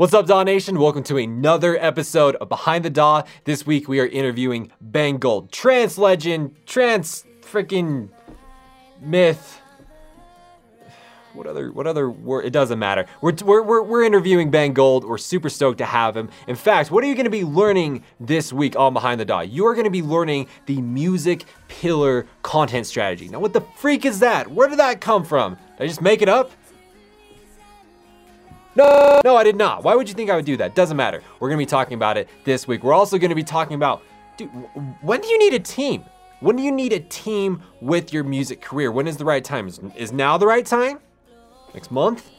What's up, Daw Nation? Welcome to another episode of Behind the Daw. This week we are interviewing Ben Gold, trance legend, trance freaking myth. What other what other word? It doesn't matter. We're, we're, we're, we're interviewing Ben Gold. We're super stoked to have him. In fact, what are you going to be learning this week on Behind the Daw? You are going to be learning the music pillar content strategy. Now, what the freak is that? Where did that come from? Did I just make it up? No, no, I did not. Why would you think I would do that? Doesn't matter. We're gonna be talking about it this week. We're also gonna be talking about, dude, when do you need a team? When do you need a team with your music career? When is the right time? Is, is now the right time? Next month?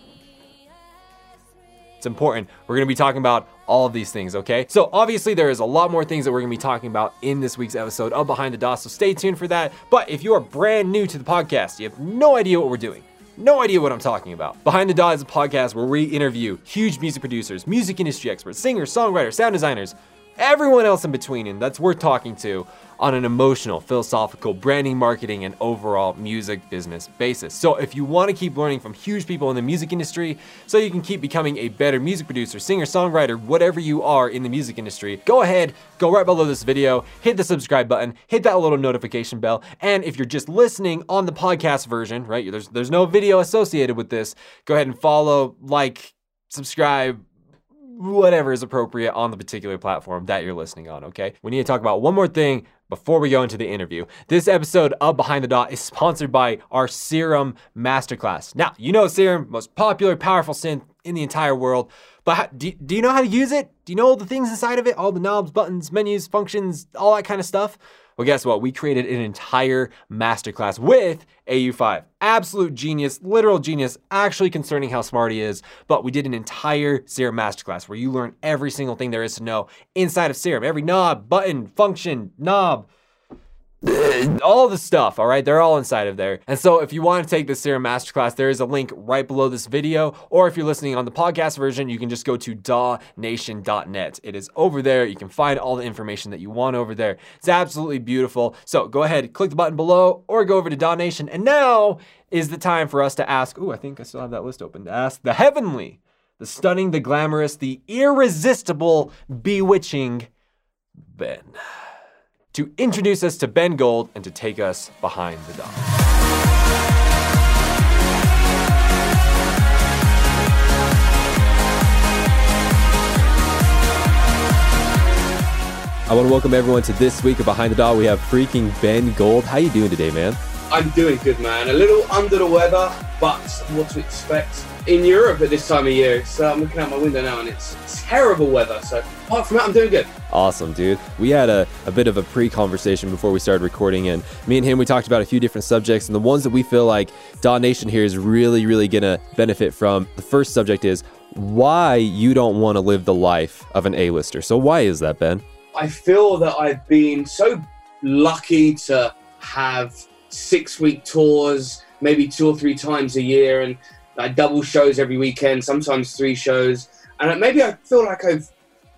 It's important. We're gonna be talking about all of these things, okay? So obviously there is a lot more things that we're gonna be talking about in this week's episode of Behind the Daw, so stay tuned for that. But if you are brand new to the podcast, you have no idea what we're doing no idea what I'm talking about. Behind the Daw is a podcast where we interview huge music producers, music industry experts, singers, songwriters, sound designers, everyone else in between, and that's worth talking to on an emotional, philosophical, branding, marketing, and overall music business basis. So if you want to keep learning from huge people in the music industry so you can keep becoming a better music producer, singer, songwriter, whatever you are in the music industry, go ahead, go right below this video, hit the subscribe button, hit that little notification bell, and if you're just listening on the podcast version, right, there's, there's no video associated with this, go ahead and follow, like, subscribe, whatever is appropriate on the particular platform that you're listening on, okay? We need to talk about one more thing before we go into the interview. This episode of Behind the Daw is sponsored by our Serum Masterclass. Now, you know Serum, most popular, powerful synth in the entire world. But how, do, do you know how to use it? Do you know all the things inside of it? All the knobs, buttons, menus, functions, all that kind of stuff? Well, guess what? We created an entire masterclass with AU5. Absolute genius, literal genius, actually concerning how smart he is. But we did an entire Serum masterclass where you learn every single thing there is to know inside of Serum. Every knob, button, function, knob, Uh, all the stuff, all right? They're all inside of there. And so if you want to take the Serum Masterclass, there is a link right below this video. Or if you're listening on the podcast version, you can just go to dawnation.net. It is over there. You can find all the information that you want over there. It's absolutely beautiful. So go ahead, click the button below or go over to Daw Nation. And now is the time for us to ask, oh, I think I still have that list open, to ask the heavenly, the stunning, the glamorous, the irresistible, bewitching Ben to introduce us to Ben Gold and to take us behind the daw. I want to welcome everyone to this week of Behind the Daw. We have freaking Ben Gold. How you doing today, man? I'm doing good, man. A little under the weather, but what to expect in Europe at this time of year. So uh, I'm looking out my window now, and it's terrible weather. So apart from that, I'm doing good. Awesome, dude. We had a, a bit of a pre conversation before we started recording, and me and him, we talked about a few different subjects, and the ones that we feel like Daw Nation here is really, really going to benefit from. The first subject is why you don't want to live the life of an A-lister. So, why is that, Ben? I feel that I've been so lucky to have six week tours, maybe two or three times a year, and like double shows every weekend, sometimes three shows and maybe I feel like I've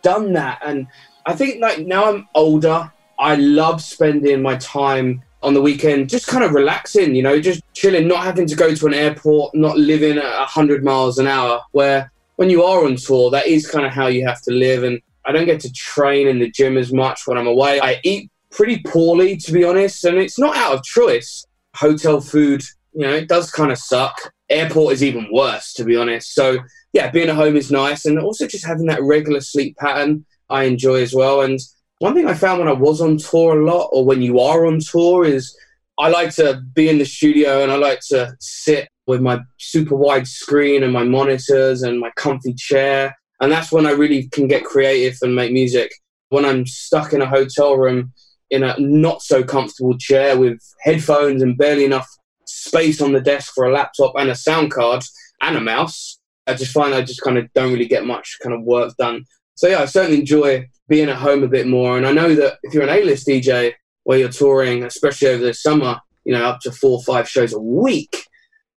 done that. And I think like now I'm older, I love spending my time on the weekend just kind of relaxing, you know, just chilling, not having to go to an airport, not living at 100 miles an hour. Where when you are on tour, that is kind of how you have to live. And I don't get to train in the gym as much when I'm away. I eat pretty poorly, to be honest, and it's not out of choice. Hotel food, you know, it does kind of suck. Airport is even worse, to be honest. So yeah, being at home is nice, and also just having that regular sleep pattern I enjoy as well. And one thing I found when I was on tour a lot, or when you are on tour, is I like to be in the studio and I like to sit with my super wide screen and my monitors and my comfy chair. And that's when I really can get creative and make music. When I'm stuck in a hotel room in a not so comfortable chair with headphones and barely enough space on the desk for a laptop and a sound card and a mouse, I just find I just kind of don't really get much kind of work done. So yeah, I certainly enjoy being at home a bit more. And I know that if you're an A-list DJ where you're touring, especially over the summer, you know, up to four or five shows a week,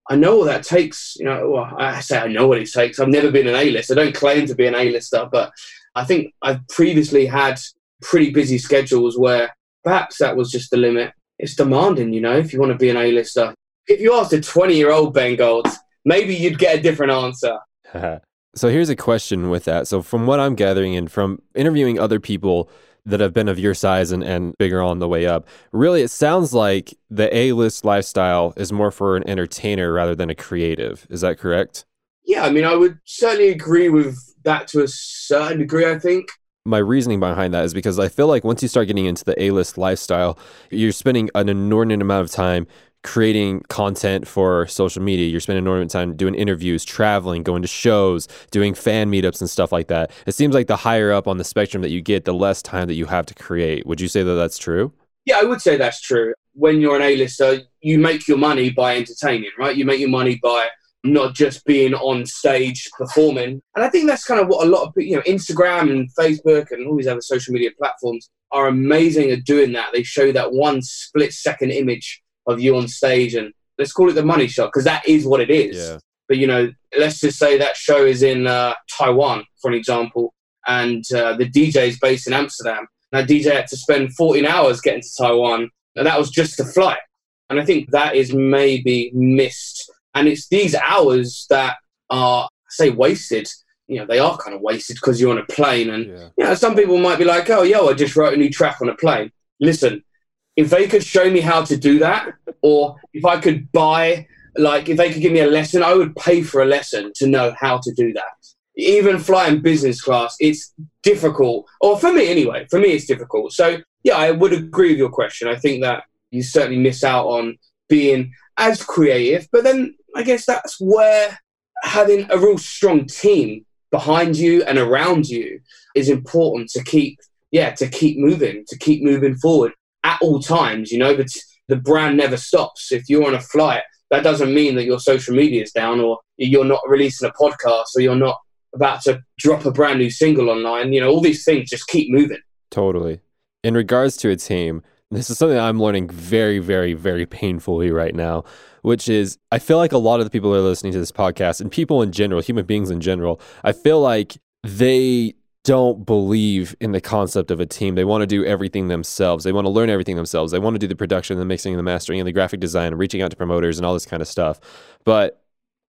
I know what that takes. You know, well, I say I know what it takes. I've never been an A-list. I don't claim to be an A-lister, but I think I've previously had pretty busy schedules where perhaps that was just the limit. It's demanding, you know, if you want to be an A-lister. If you asked a 20-year-old Ben Gold maybe you'd get a different answer. So here's a question with that. So from what I'm gathering and from interviewing other people that have been of your size and, and bigger on the way up, really it sounds like the A-list lifestyle is more for an entertainer rather than a creative. Is that correct? Yeah, I mean, I would certainly agree with that to a certain degree, I think. My reasoning behind that is because I feel like once you start getting into the A list lifestyle, you're spending an inordinate amount of time creating content for social media. You're spending inordinate time doing interviews, traveling, going to shows, doing fan meetups and stuff like that. It seems like the higher up on the spectrum that you get, the less time that you have to create. Would you say that that's true? Yeah, I would say that's true. When you're an A-lister, you make your money by entertaining, right? You make your money by not just being on stage performing. And I think that's kind of what a lot of you know, Instagram and Facebook and all these other social media platforms are amazing at doing that. They show that one split second image of you on stage and let's call it the money shot because that is what it is. Yeah. But you know, let's just say that show is in uh, Taiwan, for an example, and uh, the DJ is based in Amsterdam. Now, DJ had to spend 14 hours getting to Taiwan, and that was just a flight. And I think that is maybe missed. And it's these hours that are, say, wasted. You know, they are kind of wasted because you're on a plane. And, Yeah. you know, some people might be like, oh, yo, I just wrote a new track on a plane. Listen, if they could show me how to do that, or if I could buy, like, if they could give me a lesson, I would pay for a lesson to know how to do that. Even flying business class, it's difficult, or for me anyway, for me, it's difficult. So, yeah, I would agree with your question. I think that you certainly miss out on being as creative, but then I guess that's where having a real strong team behind you and around you is important to keep yeah to keep moving to keep moving forward at all times you know but the brand never stops. If you're on a flight that doesn't mean that your social media is down or you're not releasing a podcast or you're not about to drop a brand new single online. You know all these things just keep moving. Totally. In regards to a team, this is something I'm learning very, very, very painfully right now, which is I feel like a lot of the people are listening to this podcast and people in general, human beings in general, I feel like they don't believe in the concept of a team. They want to do everything themselves. They want to learn everything themselves. They want to do the production, the mixing, the mastering, and the graphic design, and reaching out to promoters and all this kind of stuff. But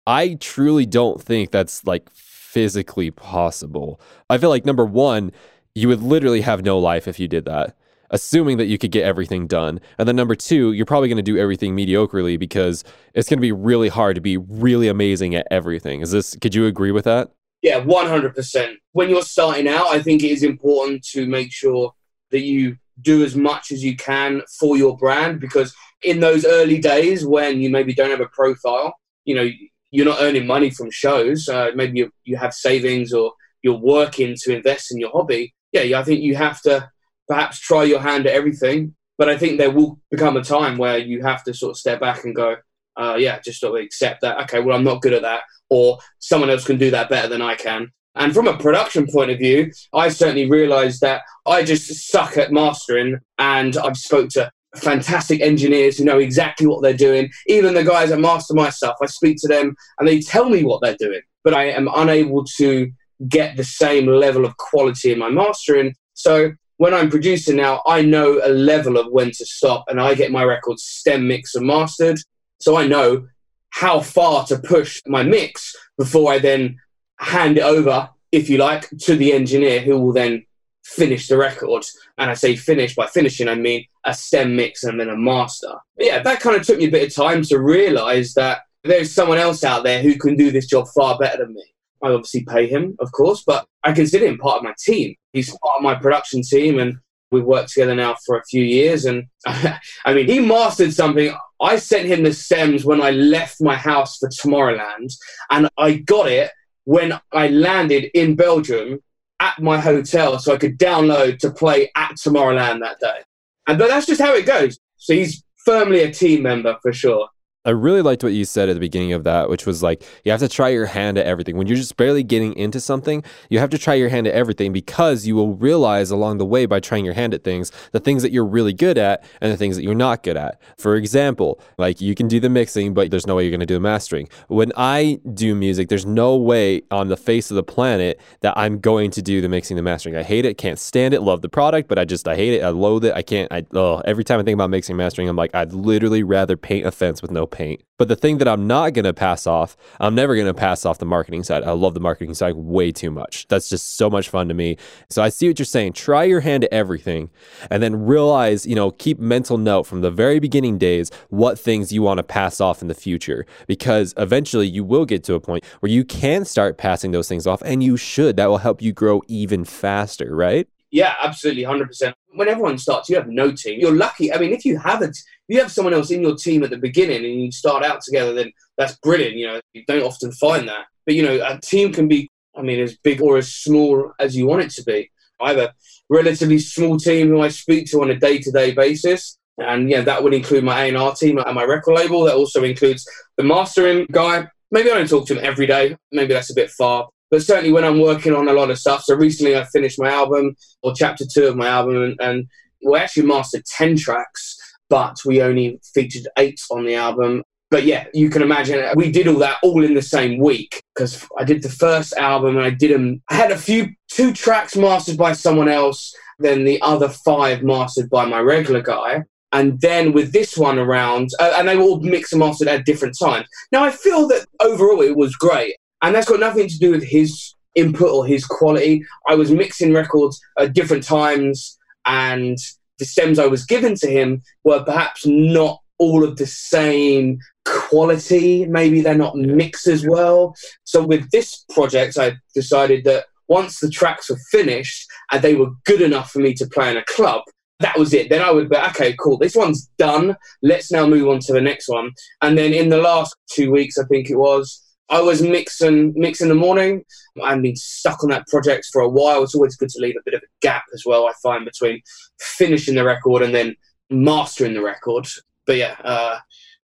I truly don't think that's like physically possible. I feel like number one, you would literally have no life if you did that, assuming that you could get everything done. And then number two, you're probably going to do everything mediocrely because it's going to be really hard to be really amazing at everything. Is this, could you agree with that? Yeah, 100%. When you're starting out, I think it is important to make sure that you do as much as you can for your brand because in those early days when you maybe don't have a profile, you know, you're not earning money from shows, uh, maybe you, you have savings or you're working to invest in your hobby. Yeah, I think you have to perhaps try your hand at everything. But I think there will become a time where you have to sort of step back and go, uh, yeah, just sort of accept that, okay, well, I'm not good at that, or someone else can do that better than I can. And from a production point of view, I certainly realized that I just suck at mastering, and I've spoke to fantastic engineers who know exactly what they're doing. Even the guys that master my stuff, I speak to them and they tell me what they're doing, but I am unable to get the same level of quality in my mastering. So when I'm producing now, I know a level of when to stop, and I get my records stem mixed and mastered. So I know how far to push my mix before I then hand it over, if you like, to the engineer who will then finish the record. And I say finish by finishing, I mean a stem mix and then a master. But yeah, that kind of took me a bit of time to realize that there's someone else out there who can do this job far better than me. I obviously pay him, of course, but I consider him part of my team. He's part of my production team, and we've worked together now for a few years. And I mean, he mastered something. I sent him the stems when I left my house for Tomorrowland, and I got it when I landed in Belgium at my hotel so I could download to play at Tomorrowland that day. And but that's just how it goes. So he's firmly a team member for sure. I really liked what you said at the beginning of that, which was like you have to try your hand at everything. When you're just barely getting into something, you have to try your hand at everything because you will realize along the way by trying your hand at things, the things that you're really good at and the things that you're not good at. For example, like you can do the mixing, but there's no way you're going to do the mastering. When I do music, there's no way on the face of the planet that I'm going to do the mixing, the mastering. I hate it, can't stand it, love the product, but I just I hate it, I loathe it. I can't. I oh, every time I think about mixing, mastering, I'm like I'd literally rather paint a fence with no paint. But the thing that I'm not going to pass off, I'm never going to pass off the marketing side. I love the marketing side way too much. That's just so much fun to me. So I see what you're saying. Try your hand at everything and then realize, you know, keep mental note from the very beginning days what things you want to pass off in the future because eventually you will get to a point where you can start passing those things off and you should. That will help you grow even faster, right? Yeah, absolutely, hundred percent. When everyone starts, you have no team. You're lucky. I mean, if you have it, you have someone else in your team at the beginning, and you start out together, then that's brilliant. You know, you don't often find that. But you know, a team can be, I mean, as big or as small as you want it to be. I have a relatively small team who I speak to on a day-to-day basis, and yeah, that would include my A&R team and my record label. That also includes the mastering guy. Maybe I don't talk to him every day. Maybe that's a bit far but certainly when I'm working on a lot of stuff. So recently I finished my album or chapter two of my album, and, and we actually mastered 10 tracks, but we only featured eight on the album. But yeah, you can imagine we did all that all in the same week because I did the first album and I did them. I had a few, two tracks mastered by someone else, then the other five mastered by my regular guy. And then with this one around, uh, and they were all mixed and mastered at different times. Now I feel that overall it was great. And that's got nothing to do with his input or his quality. I was mixing records at different times, and the stems I was given to him were perhaps not all of the same quality. Maybe they're not mixed as well. So with this project, I decided that once the tracks were finished and they were good enough for me to play in a club, that was it. Then I would be, okay, cool, this one's done. Let's now move on to the next one. And then in the last two weeks, I think it was, I was mixing mix in the morning. I've been stuck on that project for a while. It's always good to leave a bit of a gap as well. I find between finishing the record and then mastering the record. But yeah, uh,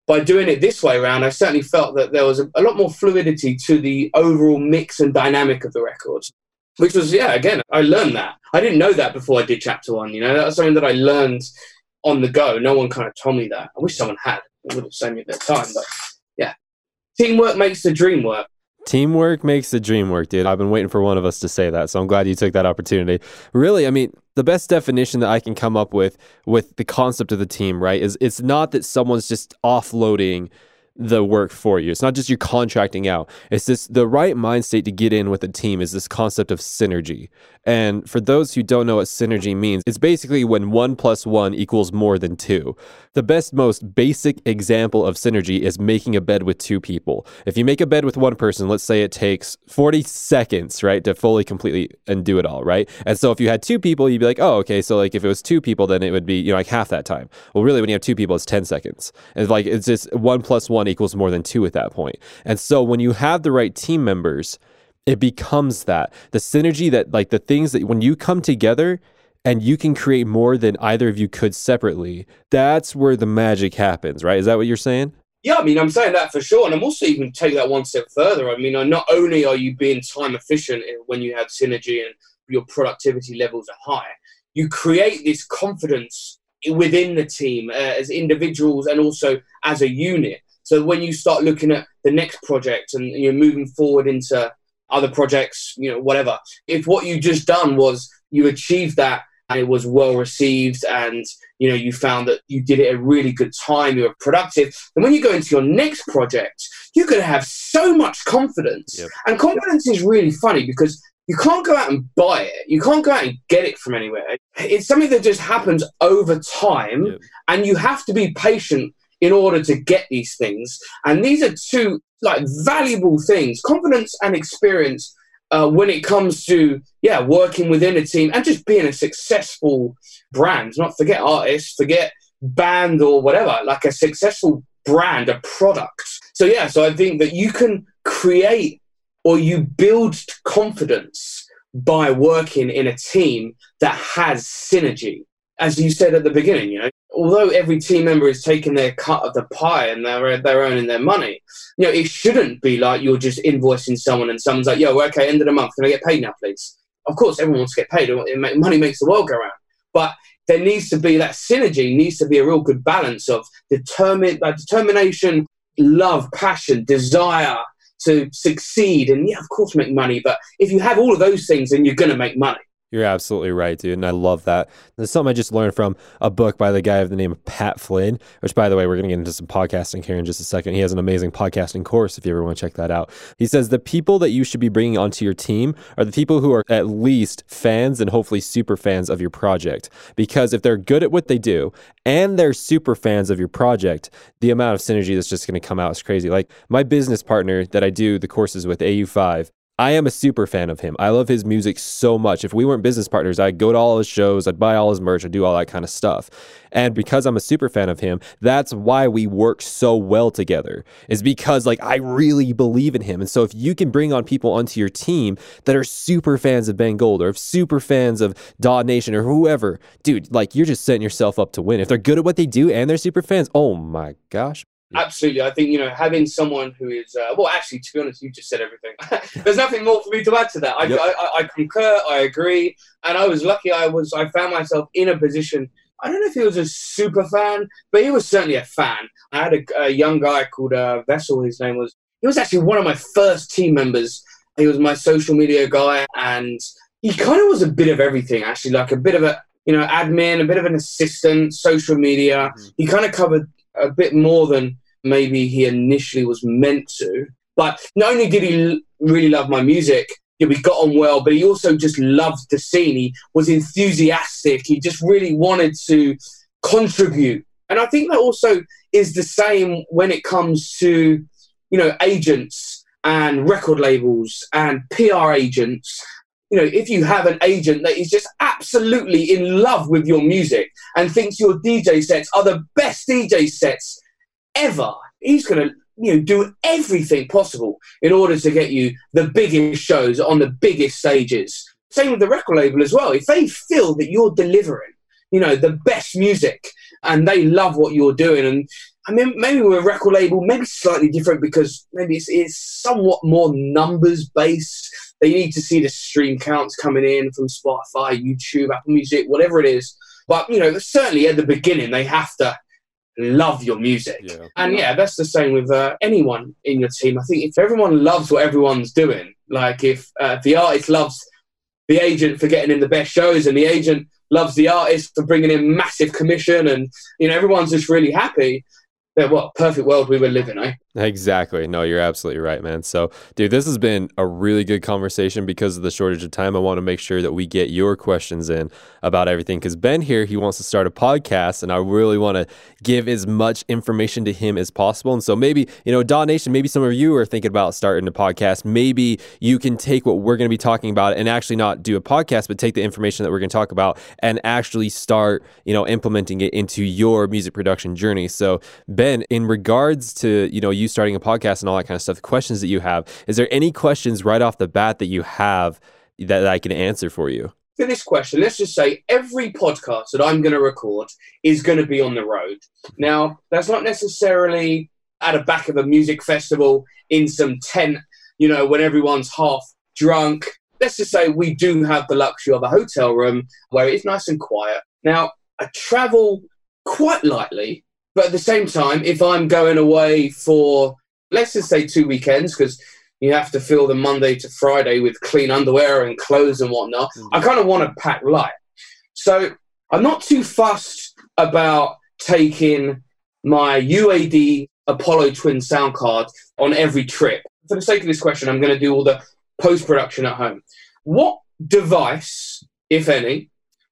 by doing it this way around, I certainly felt that there was a, a lot more fluidity to the overall mix and dynamic of the record. Which was yeah, again, I learned that. I didn't know that before I did chapter one. You know, that was something that I learned on the go. No one kind of told me that. I wish someone had. It would have saved me a bit of time, but teamwork makes the dream work. Teamwork makes the dream work, dude. I've been waiting for one of us to say that, so I'm glad you took that opportunity. Really, I mean, the best definition that I can come up with with the concept of the team, right, is it's not that someone's just offloading the work for you. It's not just you're contracting out. It's this the right mind state to get in with a team is this concept of synergy. And for those who don't know what synergy means, it's basically when one plus one equals more than two. The best, most basic example of synergy is making a bed with two people. If you make a bed with one person, let's say it takes 40 seconds, right, to fully, completely and do it all, right? And so if you had two people, you'd be like, oh, okay, so like if it was two people, then it would be, you know, like half that time. Well, really, when you have two people, it's 10 seconds. And like it's just one plus one equals more than two at that point. And so when you have the right team members, it becomes that. The synergy that like the things that when you come together and you can create more than either of you could separately that's where the magic happens right? Is that what you're saying? Yeah i mean i'm saying that for sure. And i'm also even take that one step further. I mean not only are you being time efficient when you have synergy and your productivity levels are high you create this confidence within the team uh, as individuals and also as a unit so when you start looking at the next project and you're moving forward into other projects, you know, whatever. If what you just done was you achieved that and it was well received and you know you found that you did it at a really good time you were productive and when you go into your next project going to have so much confidence yep. and confidence is really funny because you can't go out and buy it you can't go out and get it from anywhere it's something that just happens over time yep. and you have to be patient in order to get these things and these are two like valuable things, confidence and experience uh, when it comes to yeah working within a team and just being a successful brand. Not forget artists, forget band or whatever. Like a successful brand, a product. So yeah, so I think that you can create or you build confidence by working in a team that has synergy. As you said at the beginning, you know, although every team member is taking their cut of the pie and they're they're earning their money, you know, it shouldn't be like you're just invoicing someone and someone's like, "Yo, okay, end of the month, can I get paid now, please?" Of course, everyone wants to get paid. Money makes the world go round, but there needs to be that synergy. Needs to be a real good balance of determine, uh, determination, love, passion, desire to succeed, and yeah, of course, make money. But if you have all of those things, then you're going to make money. You're absolutely right, dude. And I love that. There's something I just learned from a book by the guy of the name of Pat Flynn, which, by the way, we're going to get into some podcasting here in just a second. He has an amazing podcasting course if you ever want to check that out. He says the people that you should be bringing onto your team are the people who are at least fans and hopefully super fans of your project. Because if they're good at what they do and they're super fans of your project, the amount of synergy that's just going to come out is crazy. Like my business partner that I do the courses with, AU5, I am a super fan of him. I love his music so much. If we weren't business partners, I'd go to all his shows, I'd buy all his merch, I'd do all that kind of stuff. And because I'm a super fan of him, that's why we work so well together. Is because like I really believe in him. And so if you can bring on people onto your team that are super fans of Ben Gold or super fans of Daw Nation or whoever, dude, like you're just setting yourself up to win. If they're good at what they do and they're super fans, oh my gosh, Absolutely. I think, you know, having someone who is, uh, well, actually, to be honest, you just said everything. There's nothing more for me to add to that. I, yep. I, I, I, concur, I agree. And I was lucky I was, I found myself in a position. I don't know if he was a super fan, but he was certainly a fan. I had a, a young guy called uh, Vessel, his name was. He was actually one of my first team members. He was my social media guy, and he kind of was a bit of everything, actually, like a bit of a, you know, admin, a bit of an assistant, social media. Mm-hmm. He kind of covered a bit more than maybe he initially was meant to. But not only did he really love my music, yeah, we got on well, but he also just loved the scene. He was enthusiastic. He just really wanted to contribute. And I think that also is the same when it comes to, you know, agents and record labels and PR agents. You know, if you have an agent that is just absolutely in love with your music and thinks your DJ sets are the best DJ sets ever. He's going to you know do everything possible in order to get you the biggest shows on the biggest stages. Same with the record label as well. If they feel that you're delivering, you know, the best music and they love what you're doing and I mean, maybe with a record label, maybe slightly different because maybe it's, it's somewhat more numbers based. They need to see the stream counts coming in from Spotify, YouTube, Apple Music, whatever it is. But, you know, certainly at the beginning, they have to love your music. Yeah. And yeah, that's the same with uh, anyone in your team. I think if everyone loves what everyone's doing, like if uh, the artist loves the agent for getting in the best shows and the agent loves the artist for bringing in massive commission and you know everyone's just really happy yeah, what perfect world we were living, eh? Exactly. No, you're absolutely right, man. So, dude, this has been a really good conversation because of the shortage of time. I want to make sure that we get your questions in about everything because Ben here, he wants to start a podcast, and I really want to give as much information to him as possible. And so, maybe, you know, Daw Nation, maybe some of you are thinking about starting a podcast. Maybe you can take what we're going to be talking about and actually not do a podcast, but take the information that we're going to talk about and actually start, you know, implementing it into your music production journey. So, Ben, in regards to, you know, you starting a podcast and all that kind of stuff, the questions that you have, is there any questions right off the bat that you have that, that I can answer for you? For this question, let's just say every podcast that I'm going to record is going to be on the road. Now, that's not necessarily at the back of a music festival in some tent, you know, when everyone's half drunk. Let's just say we do have the luxury of a hotel room where it's nice and quiet. Now, I travel quite lightly but at the same time, if I'm going away for, let's just say two weekends, because you have to fill the Monday to Friday with clean underwear and clothes and whatnot, mm-hmm. I kind of want to pack light. So I'm not too fussed about taking my UAD Apollo Twin sound card on every trip. For the sake of this question, I'm going to do all the post production at home. What device, if any,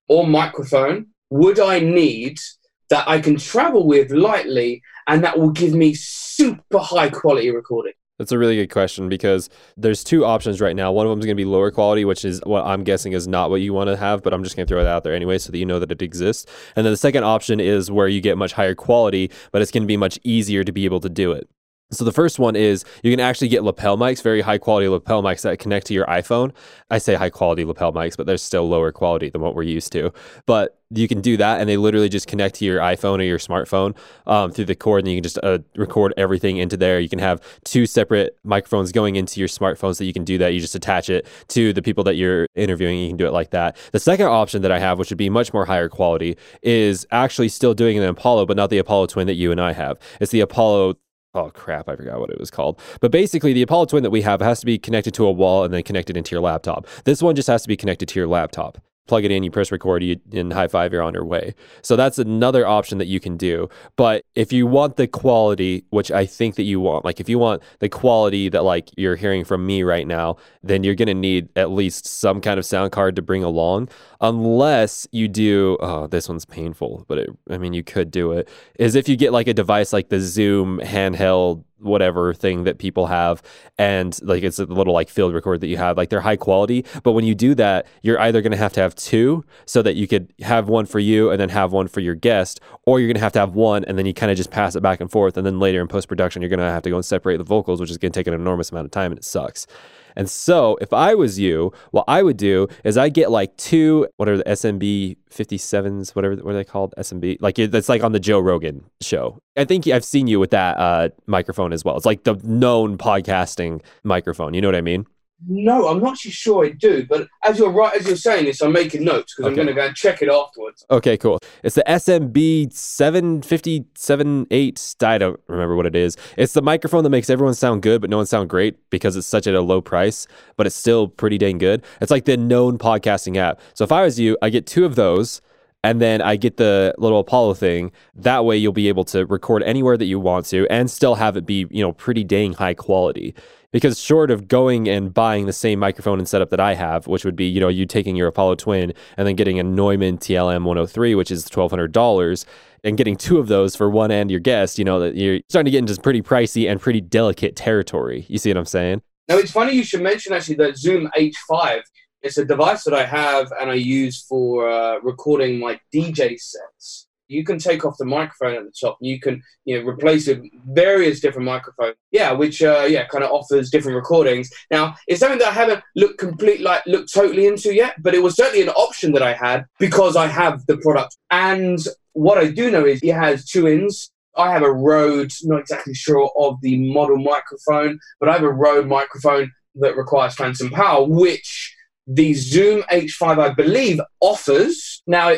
or microphone would I need that I can travel with lightly and that will give me super high quality recording? That's a really good question because there's two options right now. One of them is going to be lower quality, which is what I'm guessing is not what you want to have, but I'm just going to throw it out there anyway so that you know that it exists. And then the second option is where you get much higher quality, but it's going to be much easier to be able to do it. So the first one is you can actually get lapel mics, very high quality lapel mics that connect to your iPhone. I say high quality lapel mics, but they're still lower quality than what we're used to. But you can do that, and they literally just connect to your iPhone or your smartphone um, through the cord, and you can just uh, record everything into there. You can have two separate microphones going into your smartphone, so you can do that. You just attach it to the people that you're interviewing. You can do it like that. The second option that I have, which would be much more higher quality, is actually still doing an Apollo, but not the Apollo Twin that you and I have. It's the Apollo oh crap, I forgot what it was called. But basically, the Apollo Twin that we have has to be connected to a wall and then connected into your laptop. This one just has to be connected to your laptop plug it in, you press record, you in high five, you're on your way. So that's another option that you can do. But if you want the quality, which I think that you want, like if you want the quality that like you're hearing from me right now, then you're gonna need at least some kind of sound card to bring along. Unless you do, oh, this one's painful, but it, I mean, you could do it. Is if you get like a device like the Zoom handheld whatever thing that people have and like it's a little like field record that you have like they're high quality but when you do that you're either going to have to have two so that you could have one for you and then have one for your guest or you're going to have to have one and then you kind of just pass it back and forth and then later in post production you're going to have to go and separate the vocals which is going to take an enormous amount of time and it sucks and so if I was you, what I would do is I get like two, what are the SMB 57s, whatever, what are they called? SMB, like that's like on the Joe Rogan show. I think I've seen you with that uh, microphone as well. It's like the known podcasting microphone. You know what I mean? No, I'm not actually sure I do. But as you're right, as you're saying this, I'm making notes because okay. I'm going to go and check it afterwards. Okay, cool. It's the SMB 7578. I don't remember what it is. It's the microphone that makes everyone sound good, but no one sound great because it's such at a low price, but it's still pretty dang good. It's like the known podcasting app. So if I was you, I get two of those and then I get the little Apollo thing. That way, you'll be able to record anywhere that you want to, and still have it be you know pretty dang high quality because short of going and buying the same microphone and setup that I have, which would be, you know, you taking your Apollo Twin and then getting a Neumann TLM 103, which is $1,200, and getting two of those for one and your guest, you know, that you're starting to get into pretty pricey and pretty delicate territory. You see what I'm saying? Now, it's funny you should mention actually that Zoom H5. It's a device that I have and I use for uh, recording my DJ sets you can take off the microphone at the top and you can you know replace it with various different microphones. Yeah which uh, yeah kind of offers different recordings. Now it's something that i haven't looked complete like looked totally into yet but it was certainly an option that i had because i have the product. And what i do know is it has two ins I have a Rode, not exactly sure of the model microphone, but I have a Rode microphone that requires phantom power, which the Zoom H5, I believe, offers. Now,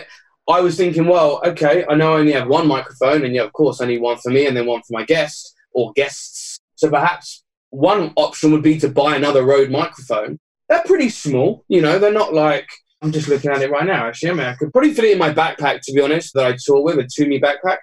I was thinking, well, okay, I know I only have one microphone, and yeah, of course, I need one for me and then one for my guest or guests. So perhaps one option would be to buy another Rode microphone. They're pretty small, you know, they're not like I'm just looking at it right now, actually. I mean, I could probably fit it in my backpack, to be honest, that I tour with, a Tumi backpack.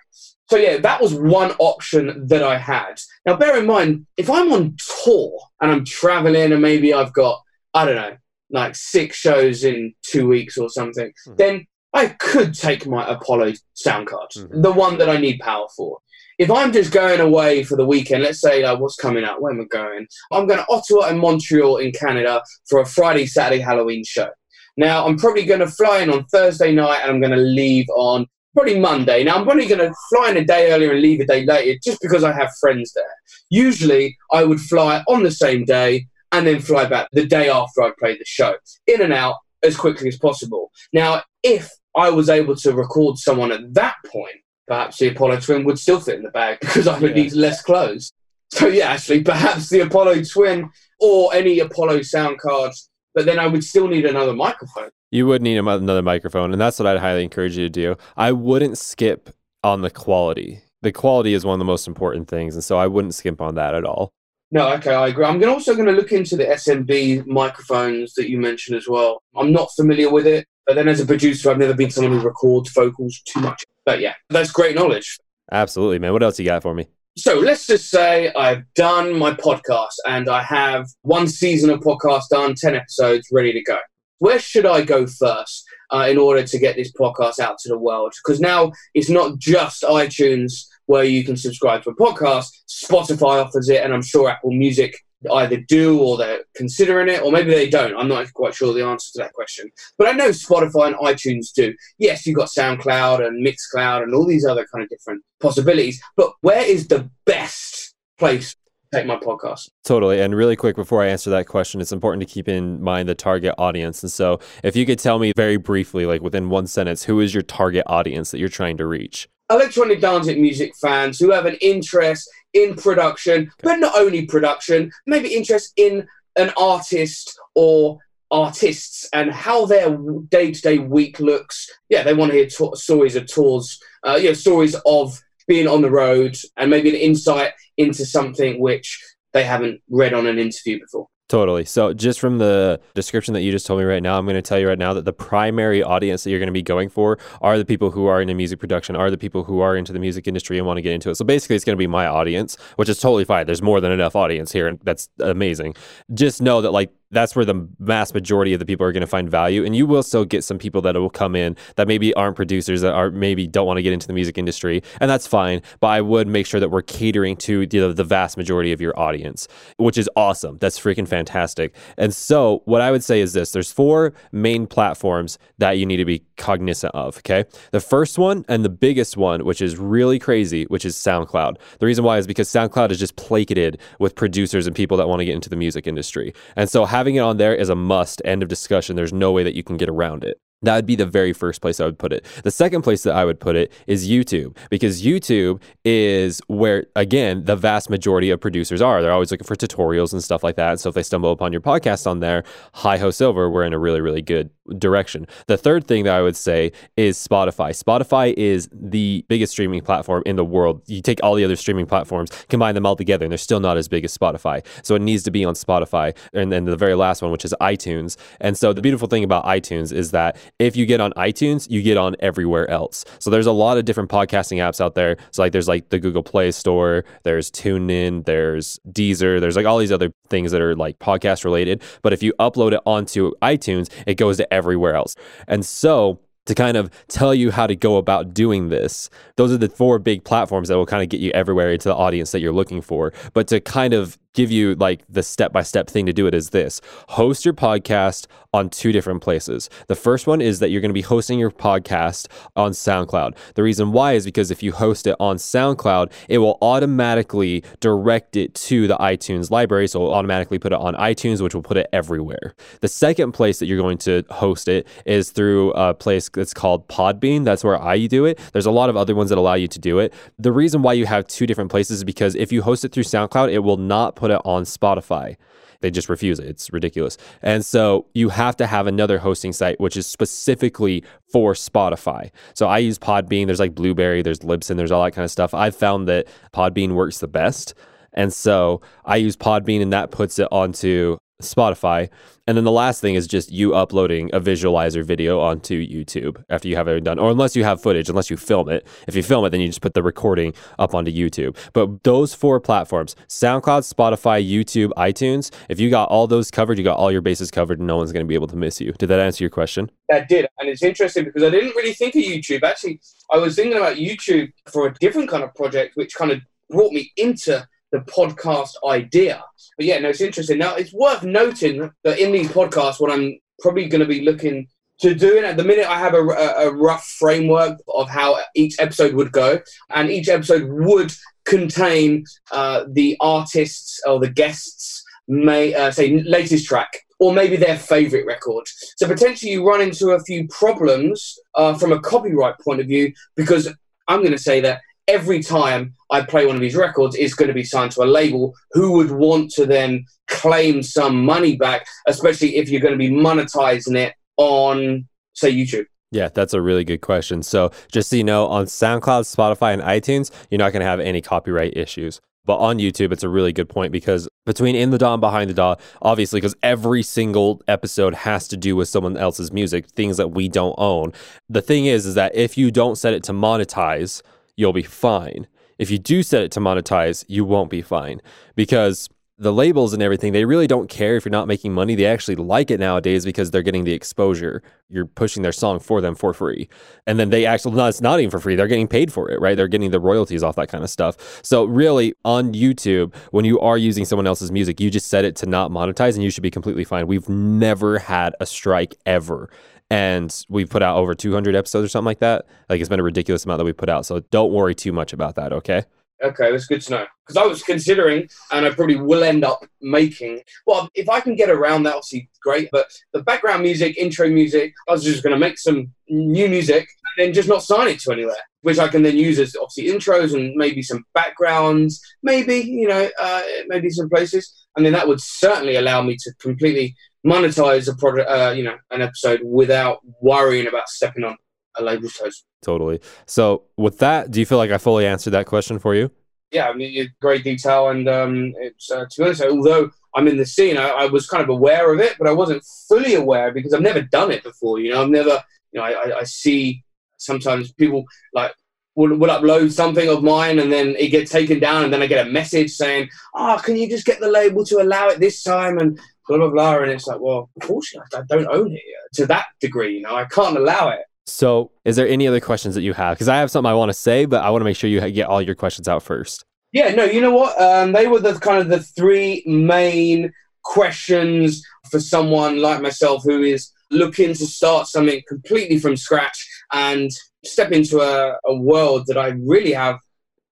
So, yeah, that was one option that I had. Now, bear in mind, if I'm on tour and I'm traveling and maybe I've got, I don't know, like six shows in two weeks or something, mm. then I could take my Apollo sound card, mm-hmm. the one that I need power for. If I'm just going away for the weekend, let's say like what's coming up, where am I going? I'm going to Ottawa and Montreal in Canada for a Friday, Saturday Halloween show. Now I'm probably going to fly in on Thursday night and I'm going to leave on probably Monday. Now I'm probably going to fly in a day earlier and leave a day later just because I have friends there. Usually I would fly on the same day and then fly back the day after I played the show, in and out as quickly as possible. Now, if I was able to record someone at that point, perhaps the Apollo Twin would still fit in the bag because I would yeah. need less clothes. So yeah, actually, perhaps the Apollo Twin or any Apollo sound cards, but then I would still need another microphone. You would need another microphone, and that's what I'd highly encourage you to do. I wouldn't skip on the quality. The quality is one of the most important things, and so I wouldn't skimp on that at all. No, okay, I agree. I'm also going to look into the SMB microphones that you mentioned as well. I'm not familiar with it. But then as a producer, I've never been someone who records vocals too much. But yeah, that's great knowledge. Absolutely, man. What else you got for me? So let's just say I've done my podcast and I have one season of podcast done, 10 episodes ready to go. Where should I go first uh, in order to get this podcast out to the world? Because now it's not just iTunes where you can subscribe to a podcast, Spotify offers it, and I'm sure Apple Music either do or they're considering it, or maybe they don't. I'm not quite sure the answer to that question. But I know Spotify and iTunes do. Yes, you've got SoundCloud and Mixcloud and all these other kind of different possibilities. But where is the best place to take my podcast? Totally. And really quick before I answer that question, it's important to keep in mind the target audience. And so if you could tell me very briefly, like within one sentence, who is your target audience that you're trying to reach? Electronic dancing music fans who have an interest in production, but not only production, maybe interest in an artist or artists and how their day-to-day week looks. Yeah, they want to hear to- stories of tours, uh, yeah, stories of being on the road and maybe an insight into something which they haven't read on an interview before. Totally. So, just from the description that you just told me right now, I'm going to tell you right now that the primary audience that you're going to be going for are the people who are into music production, are the people who are into the music industry and want to get into it. So, basically, it's going to be my audience, which is totally fine. There's more than enough audience here, and that's amazing. Just know that, like, that's where the vast majority of the people are going to find value and you will still get some people that will come in that maybe aren't producers that are maybe don't want to get into the music industry and that's fine but i would make sure that we're catering to the, the vast majority of your audience which is awesome that's freaking fantastic. And so what i would say is this there's four main platforms that you need to be cognizant of okay? The first one and the biggest one which is really crazy which is soundcloud. The reason why is because soundcloud is just placated with producers and people that want to get into the music industry. And so having it on there is a must. End of discussion. There's no way that you can get around it. That would be the very first place I would put it. The second place that I would put it is YouTube, because YouTube is where, again, the vast majority of producers are. They're always looking for tutorials and stuff like that. so if they stumble upon your podcast on there, hi ho silver, we're in a really, really good direction. The third thing that I would say is Spotify. Spotify is the biggest streaming platform in the world. You take all the other streaming platforms, combine them all together, and they're still not as big as Spotify. So it needs to be on Spotify. And then the very last one, which is iTunes. And so the beautiful thing about iTunes is that if you get on iTunes, you get on everywhere else. So there's a lot of different podcasting apps out there. So like there's like the Google Play Store, there's TuneIn, there's Deezer, there's like all these other things that are like podcast related. But if you upload it onto iTunes, it goes to everywhere else. And so to kind of tell you how to go about doing this. Those are the four big platforms that will kind of get you everywhere into the audience that you're looking for. But to kind of give you like the step by step thing to do it is this host your podcast on two different places. The first one is that you're going to be hosting your podcast on SoundCloud. The reason why is because if you host it on SoundCloud, it will automatically direct it to the iTunes library. So it'll automatically put it on iTunes, which will put it everywhere. The second place that you're going to host it is through a place that's called Podbean. That's where I do it. There's a lot of other ones that allow you to do it. The reason why you have two different places is because if you host it through SoundCloud, it will not put put it on Spotify. They just refuse it. It's ridiculous. And so you have to have another hosting site, which is specifically for Spotify. So I use Podbean. There's like Blubrry, there's Libsyn, there's all that kind of stuff. I've found that Podbean works the best. And so I use Podbean and that puts it onto Spotify. And then the last thing is just you uploading a visualizer video onto YouTube after you have it done, or unless you have footage, unless you film it. If you film it, then you just put the recording up onto YouTube. But those four platforms SoundCloud, Spotify, YouTube, iTunes if you got all those covered, you got all your bases covered, and no one's going to be able to miss you. Did that answer your question? That did. And it's interesting because I didn't really think of YouTube. Actually, I was thinking about YouTube for a different kind of project, which kind of brought me into the podcast idea. But yeah, no, it's interesting. Now, it's worth noting that in these podcasts, what I'm probably going to be looking to do, and at the minute, I have a, a, rough framework of how each episode would go, and each episode would contain uh, the artists or the guests may uh, say latest track or maybe their favorite record. So potentially you run into a few problems uh, from a copyright point of view because I'm going to say that every time I play one of these records, it's going to be signed to a label who would want to then claim some money back, especially if you're going to be monetizing it on, say, YouTube. Yeah, that's a really good question. So, just so you know, on SoundCloud, Spotify, and iTunes, you're not going to have any copyright issues. But on YouTube, it's a really good point because between In the DAW and Behind the DAW, obviously, because every single episode has to do with someone else's music, things that we don't own. The thing is, is that if you don't set it to monetize, you'll be fine. If you do set it to monetize, you won't be fine because the labels and everything, they really don't care if you're not making money. They actually like it nowadays because they're getting the exposure. You're pushing their song for them for free. And then they actually, no, it's not even for free. They're getting paid for it, right? They're getting the royalties off that kind of stuff. So, really, on YouTube, when you are using someone else's music, you just set it to not monetize and you should be completely fine. We've never had a strike ever and we've put out over 200 episodes or something like that. Like it's been a ridiculous amount that we put out. So don't worry too much about that. Okay. Okay, that's good to know. Because I was considering, and I probably will end up making. Well, if I can get around that, obviously great. But the background music, intro music, I was just going to make some new music and then just not sign it to anywhere, which I can then use as obviously intros and maybe some backgrounds, maybe you know, uh, maybe some places, and then that would certainly allow me to completely monetize a product, uh, you know, an episode without worrying about stepping on a label's choice. Totally. So, with that, do you feel like I fully answered that question for you? Yeah, I mean, great detail, and um, it's uh, to be honest, although I'm in the scene, I, I, was kind of aware of it, but I wasn't fully aware because I've never done it before. You know, I've never, you know, I, I see sometimes people like will, will upload something of mine and then it gets taken down and then I get a message saying, oh, can you just get the label to allow it this time? And blah, blah, blah. And it's like, well, unfortunately, I don't own it to that degree. You know, I can't allow it. So, is there any other questions that you have? Because I have something I want to say, but I want to make sure you get all your questions out first. Yeah, no, you know what? Um, they were the kind of the three main questions for someone like myself who is looking to start something completely from scratch and step into a, a world that I really have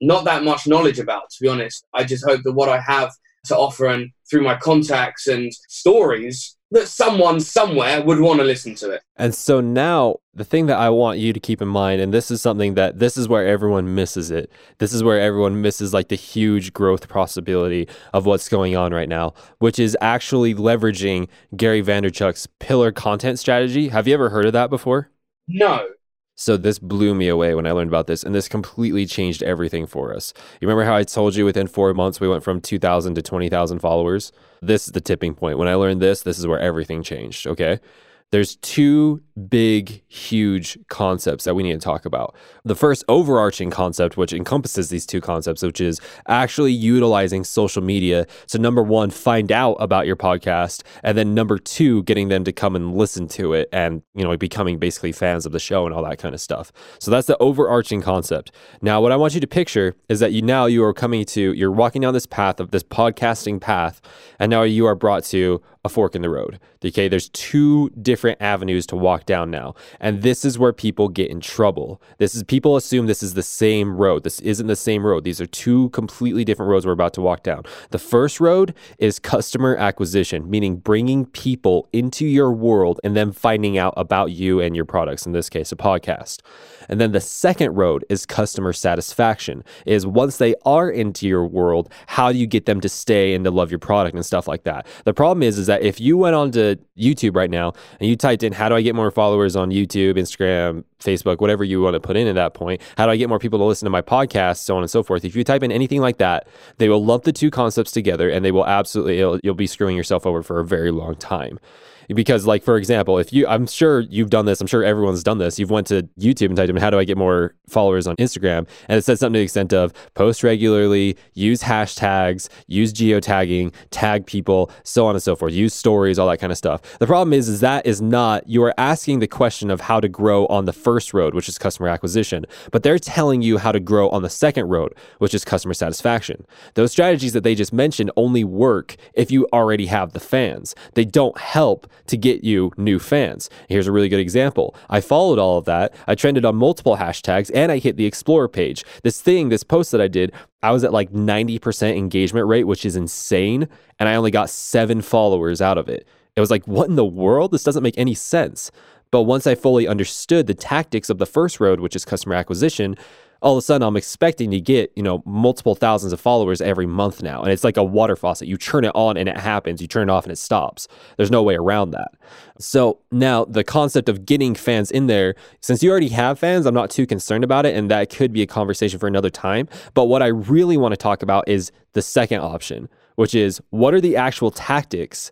not that much knowledge about, to be honest. I just hope that what I have to offer and through my contacts and stories that someone somewhere would want to listen to it. And so now the thing that I want you to keep in mind, and this is something that this is where everyone misses it. This is where everyone misses like the huge growth possibility of what's going on right now, which is actually leveraging Gary Vaynerchuk's pillar content strategy. Have you ever heard of that before? No. So this blew me away when I learned about this, and this completely changed everything for us. You remember how I told you within four months we went from 2,000 to 20,000 followers? This is the tipping point. When I learned this, this is where everything changed, okay? There's two big, huge concepts that we need to talk about. The first overarching concept, which encompasses these two concepts, which is actually utilizing social media to number one, find out about your podcast, and then number two, getting them to come and listen to it and, you know, becoming basically fans of the show and all that kind of stuff. So that's the overarching concept. Now, what I want you to picture is that you now you are coming to, you're walking down this path of this podcasting path, and now you are brought to a fork in the road. Okay, there's two different avenues to walk down now. And this is where people get in trouble. This is people assume this is the same road. This isn't the same road. These are two completely different roads we're about to walk down. The first road is customer acquisition, meaning bringing people into your world and then finding out about you and your products, in this case, a podcast. And then the second road is customer satisfaction, is once they are into your world, how do you get them to stay and to love your product and stuff like that? The problem is, is that if you went onto YouTube right now you typed in, how do I get more followers on YouTube, Instagram, Facebook, whatever you want to put in at that point, how do I get more people to listen to my podcast, so on and so forth. If you type in anything like that, they will lump the two concepts together and they will absolutely, you'll be screwing yourself over for a very long time because like for example if you i'm sure you've done this i'm sure everyone's done this. You've went to youtube and typed in how do i get more followers on instagram? And it says something to the extent of post regularly use hashtags use geotagging tag people so on and so forth use stories all that kind of stuff. The problem is is that is not you are asking the question of how to grow on the first road which is customer acquisition. But they're telling you how to grow on the second road which is customer satisfaction. Those strategies that they just mentioned only work if you already have the fans. They don't help to get you new fans. Here's a really good example. I followed all of that. I trended on multiple hashtags and I hit the Explorer page. This thing, this post that I did, I was at like 90% engagement rate, which is insane. And I only got seven followers out of it. It was like, what in the world? This doesn't make any sense. But once I fully understood the tactics of the first road, which is customer acquisition, all of a sudden I'm expecting to get, you know, multiple thousands of followers every month now. And it's like a water faucet. You turn it on and it happens. You turn it off and it stops. There's no way around that. So now the concept of getting fans in there, since you already have fans, I'm not too concerned about it. And that could be a conversation for another time. But what I really want to talk about is the second option, which is what are the actual tactics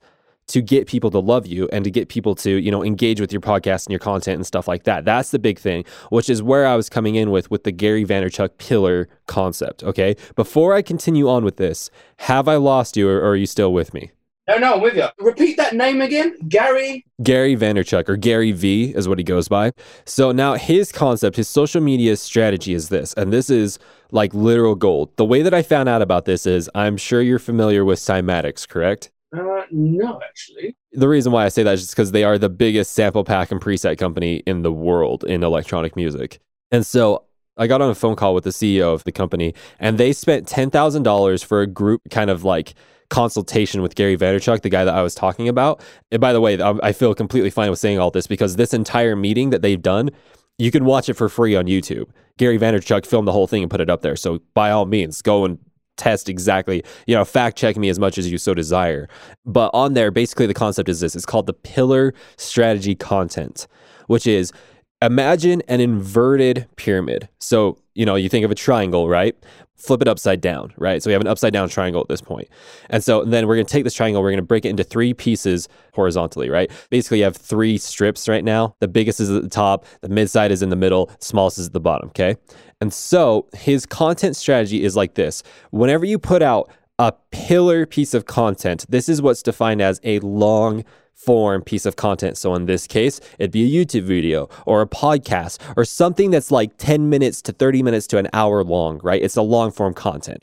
to get people to love you and to get people to, you know, engage with your podcast and your content and stuff like that. That's the big thing, which is where I was coming in with with the Gary Vaynerchuk pillar concept, okay? Before I continue on with this, have I lost you or, or are you still with me? No, no, I'm with you. Repeat that name again. Gary. Gary Vaynerchuk, or Gary V is what he goes by. So now his concept, his social media strategy is this, and this is like literal gold. The way that I found out about this is I'm sure you're familiar with Cymatics, correct? Uh, no, actually. The reason why I say that is just because they are the biggest sample pack and preset company in the world in electronic music. And so I got on a phone call with the CEO of the company, and they spent $10,000 for a group kind of like consultation with Gary Vaynerchuk, the guy that I was talking about. And by the way, I feel completely fine with saying all this because this entire meeting that they've done, you can watch it for free on YouTube. Gary Vaynerchuk filmed the whole thing and put it up there. So by all means, go and test exactly, you know, fact check me as much as you so desire. But on there, basically the concept is this it's called the pillar strategy content, which is imagine an inverted pyramid. So, you know, you think of a triangle, right? Flip it upside down, right? So we have an upside down triangle at this point. And so then we're going to take this triangle, we're going to break it into three pieces horizontally, right? Basically, you have three strips right now. The biggest is at the top, the mid side is in the middle, smallest is at the bottom, okay? And so his content strategy is like this whenever you put out a pillar piece of content, this is what's defined as a long form piece of content. So in this case, it'd be a YouTube video or a podcast or something that's like 10 minutes to 30 minutes to an hour long, right? It's a long form content.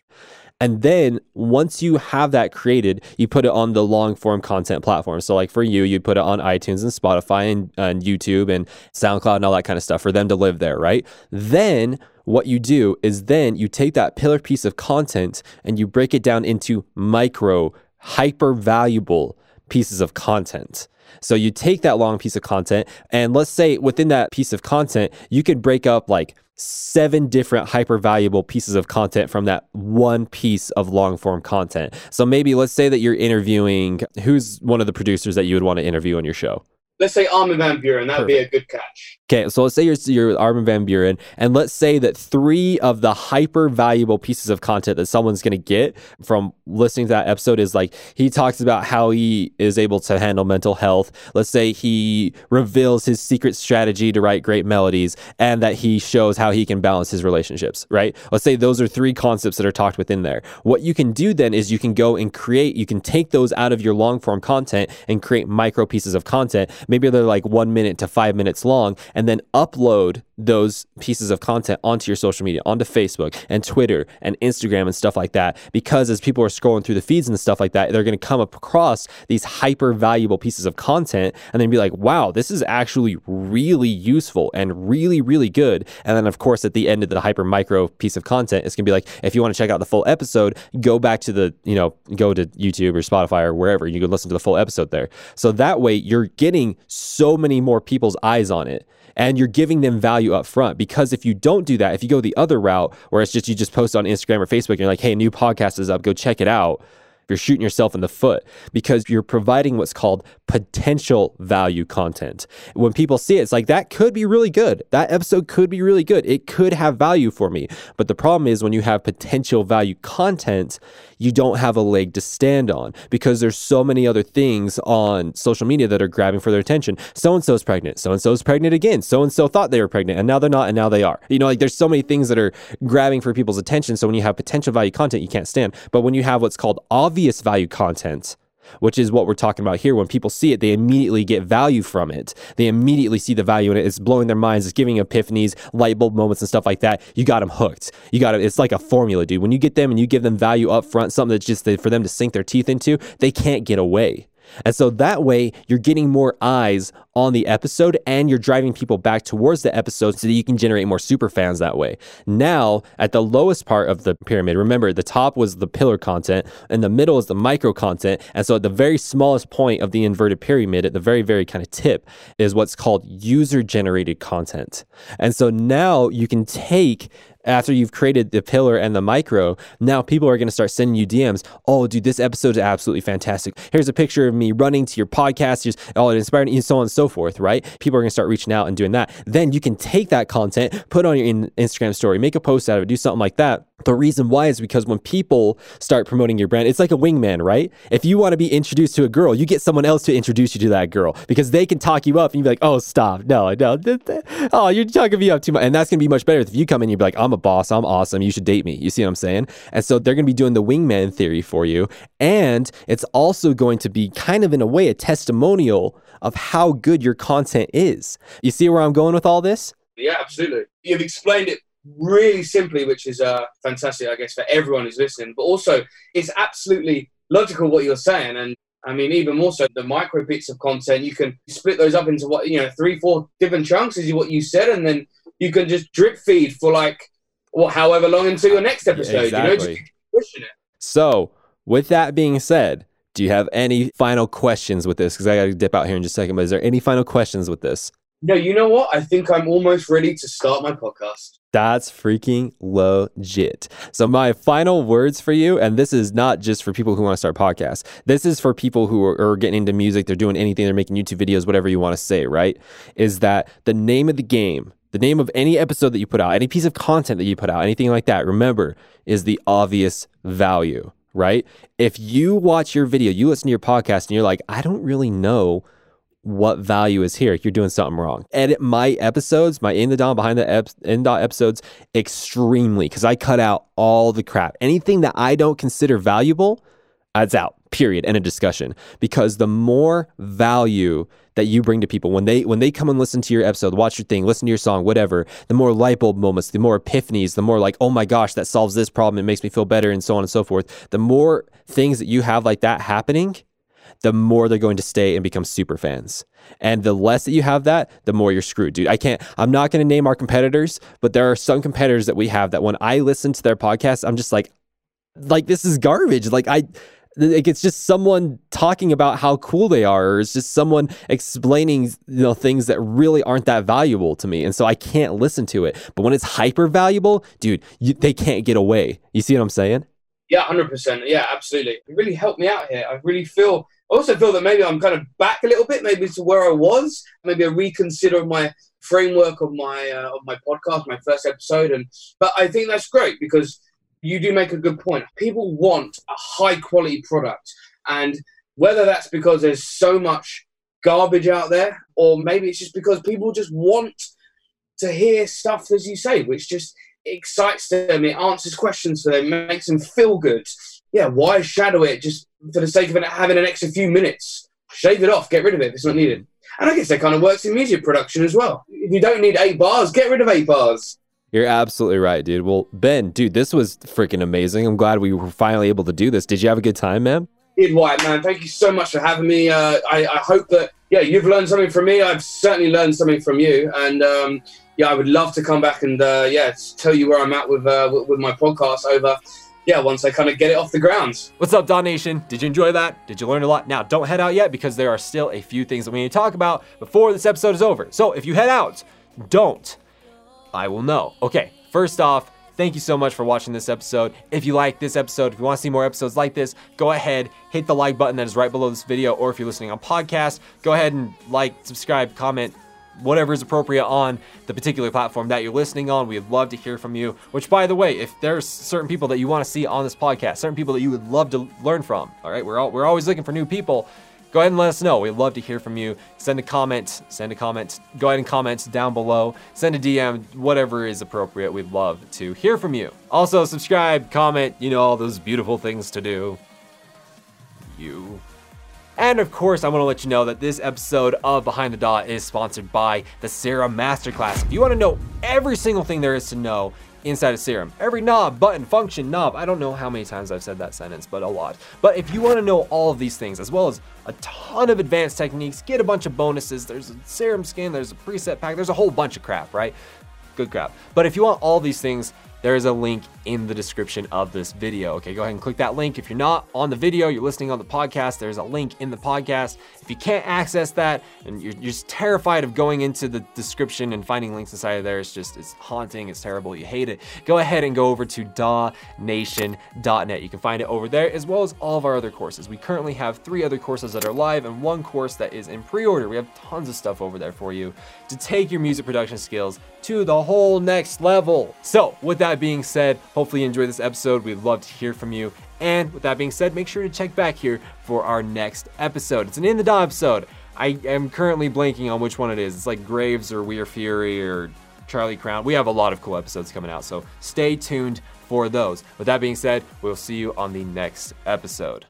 And then once you have that created, you put it on the long form content platform. So, like for you, you put it on iTunes and Spotify and, and YouTube and SoundCloud and all that kind of stuff for them to live there, right? Then what you do is then you take that pillar piece of content and you break it down into micro, hyper valuable pieces of content. So you take that long piece of content, and let's say within that piece of content, you could break up like seven different hyper valuable pieces of content from that one piece of long form content. So maybe let's say that you're interviewing who's one of the producers that you would want to interview on your show? Let's say Armin van Buuren, That would be a good catch. Okay, so let's say you're, you're Armin van Buuren, and let's say that three of the hyper valuable pieces of content that someone's going to get from listening to that episode is like he talks about how he is able to handle mental health. Let's say he reveals his secret strategy to write great melodies, and that he shows how he can balance his relationships, right? Let's say those are three concepts that are talked within there. What you can do then is you can go and create, you can take those out of your long form content and create micro pieces of content. Maybe they're like one minute to five minutes long and then upload those pieces of content onto your social media, onto Facebook and Twitter and Instagram and stuff like that. Because as people are scrolling through the feeds and stuff like that, they're going to come across these hyper valuable pieces of content and then be like, wow, this is actually really useful and really, really good. And then, of course, at the end of the hyper micro piece of content, it's going to be like, if you want to check out the full episode, go back to the, you know, go to YouTube or Spotify or wherever. You can listen to the full episode there. So that way, you're getting so many more people's eyes on it and you're giving them value up front. Because if you don't do that, if you go the other route where it's just you just post on Instagram or Facebook and you're like, hey, new podcast is up, go check it out you're shooting yourself in the foot because you're providing what's called potential value content. When people see it, it's like that could be really good. That episode could be really good. It could have value for me. But the problem is when you have potential value content, you don't have a leg to stand on because there's so many other things on social media that are grabbing for their attention. So and so's pregnant. So and so's pregnant again. So and so thought they were pregnant and now they're not and now they are. You know, like there's so many things that are grabbing for people's attention. So when you have potential value content, you can't stand. But when you have what's called obvious value content, which is what we're talking about here. When people see it, they immediately get value from it. They immediately see the value in it. It's blowing their minds. It's giving epiphanies, light bulb moments, and stuff like that. You got them hooked. You got it. It's like a formula, dude. When you get them and you give them value up front, something that's just for them to sink their teeth into, they can't get away. And so that way, you're getting more eyes on the episode and you're driving people back towards the episode so that you can generate more super fans that way. Now, at the lowest part of the pyramid, remember the top was the pillar content and the middle is the micro content. And so at the very smallest point of the inverted pyramid, at the very, very kind of tip, is what's called user generated content. And so now you can take after you've created the pillar and the micro, now people are going to start sending you DMs. Oh, dude, this episode is absolutely fantastic. Here's a picture of me running to your podcast. Just oh, it inspired and so on and so forth. Right? People are going to start reaching out and doing that. Then you can take that content, put on your Instagram story, make a post out of it, do something like that the reason why is because when people start promoting your brand, it's like a wingman, right? If you want to be introduced to a girl, you get someone else to introduce you to that girl because they can talk you up and you be like, oh, stop. No, no. Oh, you're talking me up too much. And that's going to be much better if you come in and you're like, I'm a boss. I'm awesome. You should date me. You see what I'm saying? And so they're going to be doing the wingman theory for you. And it's also going to be kind of in a way a testimonial of how good your content is. You see where I'm going with all this? Yeah, absolutely. You've explained it really simply, which is uh, fantastic, I guess, for everyone who's listening. But also, it's absolutely logical what you're saying. And I mean, even more so, the micro bits of content, you can split those up into what, you know, three, four different chunks, is what you said. And then you can just drip feed for like, what, however long until your next episode, exactly. you know, just pushing it. So, with that being said, do you have any final questions with this? Because I got to dip out here in just a second, but is there any final questions with this? No, you know what? I think I'm almost ready to start my podcast. That's freaking legit. So, my final words for you, and this is not just for people who want to start podcasts, this is for people who are, are, getting into music, they're doing anything, they're making YouTube videos, whatever you want to say, right? Is that the name of the game, the name of any episode that you put out, any piece of content that you put out, anything like that, remember, is the obvious value, right? If you watch your video, you listen to your podcast, and you're like, I don't really know what value is here. You're doing something wrong. Edit my episodes, my in the Daw behind the ep- in dot episodes extremely because I cut out all the crap. Anything that I don't consider valuable, it's out. Period. End of discussion. Because the more value that you bring to people when they when they come and listen to your episode, watch your thing, listen to your song, whatever, the more light bulb moments, the more epiphanies, the more like, oh my gosh, that solves this problem, it makes me feel better, and so on and so forth. The more things that you have like that happening, the more they're going to stay and become super fans. And the less that you have that, the more you're screwed, dude. I can't, I'm not going to name our competitors, but there are some competitors that we have that when I listen to their podcast, I'm just like, like, this is garbage. Like, I, like it's just someone talking about how cool they are or it's just someone explaining you know things that really aren't that valuable to me. And so i can't listen to it. But when it's hyper valuable dude you, they can't get away. You see what i'm saying? Yeah 100% yeah absolutely. It really helped me out here. I really feel also feel that maybe I'm kind of back a little bit, maybe to where I was. Maybe I reconsider my framework of my uh, of my podcast, my first episode, and but I think that's great because you do make a good point. People want a high quality product, and whether that's because there's so much garbage out there, or maybe it's just because people just want to hear stuff, as you say, which just excites them, it answers questions for them, makes them feel good. Yeah, why shadow it just for the sake of it having an extra few minutes. Shave it off, get rid of it if it's not needed. And I guess that kind of works in music production as well. If you don't need eight bars, get rid of eight bars. You're absolutely right, dude. Well, Ben, dude, this was freaking amazing. I'm glad we were finally able to do this. Did you have a good time, man? Did White, man. Thank you so much for having me. Uh, I, I, hope that, yeah, you've learned something from me. I've certainly learned something from you. And um, yeah, I would love to come back and, uh, yeah, tell you where I'm at with, uh, with, with my podcast over yeah, once I kind of get it off the ground. What's up, Daw Nation? Did you enjoy that? Did you learn a lot? Now, don't head out yet because there are still a few things that we need to talk about before this episode is over. So if you head out, don't. I will know. Okay, first off, thank you so much for watching this episode. If you like this episode, if you want to see more episodes like this, go ahead, hit the like button that is right below this video, or if you're listening on podcast, go ahead and like, subscribe, comment, whatever is appropriate on the particular platform that you're listening on. We'd love to hear from you. Which, by the way, if there's certain people that you want to see on this podcast, certain people that you would love to learn from, all right, we're all, we're always looking for new people. Go ahead and let us know. We'd love to hear from you. Send a comment. Send a comment. Go ahead and comment down below. Send a DM. Whatever is appropriate. We'd love to hear from you. Also, subscribe, comment. You know all those beautiful things to do. You. And of course, I want to let you know that this episode of Behind the Daw is sponsored by the Serum Masterclass. If you want to know every single thing there is to know inside of Serum, every knob, button, function, knob, I don't know how many times I've said that sentence, but a lot. But if you want to know all of these things, as well as a ton of advanced techniques, get a bunch of bonuses. There's a serum skin, there's a preset pack, there's a whole bunch of crap, right? Good crap. But if you want all these things, there is a link in the description of this video. Okay, go ahead and click that link. If you're not on the video, you're listening on the podcast, there's a link in the podcast. If you can't access that and you're, just terrified of going into the description and finding links inside of there, it's just, it's haunting, it's terrible, you hate it, go ahead and go over to dawnation.net. You can find it over there as well as all of our other courses. We currently have three other courses that are live and one course that is in pre-order. We have tons of stuff over there for you to take your music production skills to the whole next level. So with that being said, hopefully you enjoyed this episode. We'd love to hear from you. And with that being said, make sure to check back here for our next episode. It's an In the Daw episode. I am currently blanking on which one it is. It's like Graves or We Are Fury or Charlie Crown. We have a lot of cool episodes coming out, so stay tuned for those. With that being said, we'll see you on the next episode.